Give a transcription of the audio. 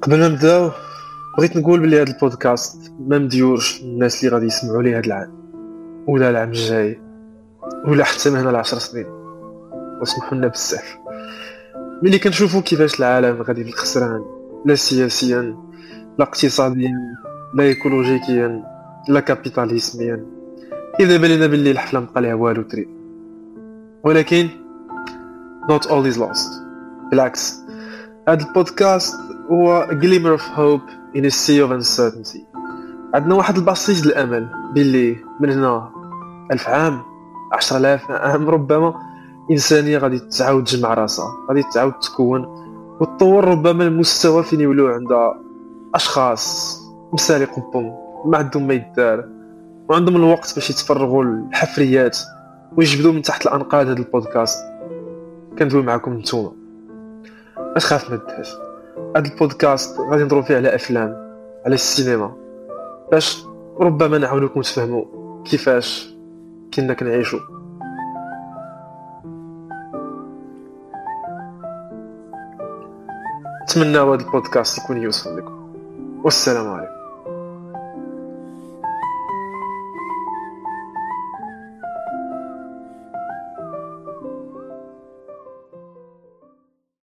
قبل ما نبداو بغيت نقول بلي هذا البودكاست ما مديورش الناس اللي غادي يسمعوا لي هذا العام ولا العام الجاي ولا حتى من هنا لعشر سنين. واسمحوا لنا بزاف. ملي كنشوفوا كيفاش العالم غادي في الخسران لا سياسيا لا اقتصاديا لا ايكولوجيكيا لا كابيتاليزميا. إذا بان لنا باللي الحفله مبقى لها والو تري. ولكن not all is lost. بالعكس هذا البودكاست هو glimmer of hope in a sea of uncertainty. عندنا واحد البسيط الامل باللي من هنا ألف عام عشرة آلاف عام ربما إنسانية غادي تعاود تجمع راسها غادي تعاود تكون وتطور ربما المستوى فين يولو عندها أشخاص مسالي قبهم ما عندهم ما يدار وعندهم الوقت باش يتفرغوا الحفريات ويجبدوا من تحت الأنقاض هذا البودكاست. كندوي معكم نتوما. ما تخاف ما دهاش هذا البودكاست غادي نهضروا فيه على أفلام على السينما. باش ربما نعاونوكم تفهموا كيفاش كنا كنعيشوا نتمنى هذا البودكاست يكون يوصل لكم. والسلام عليكم.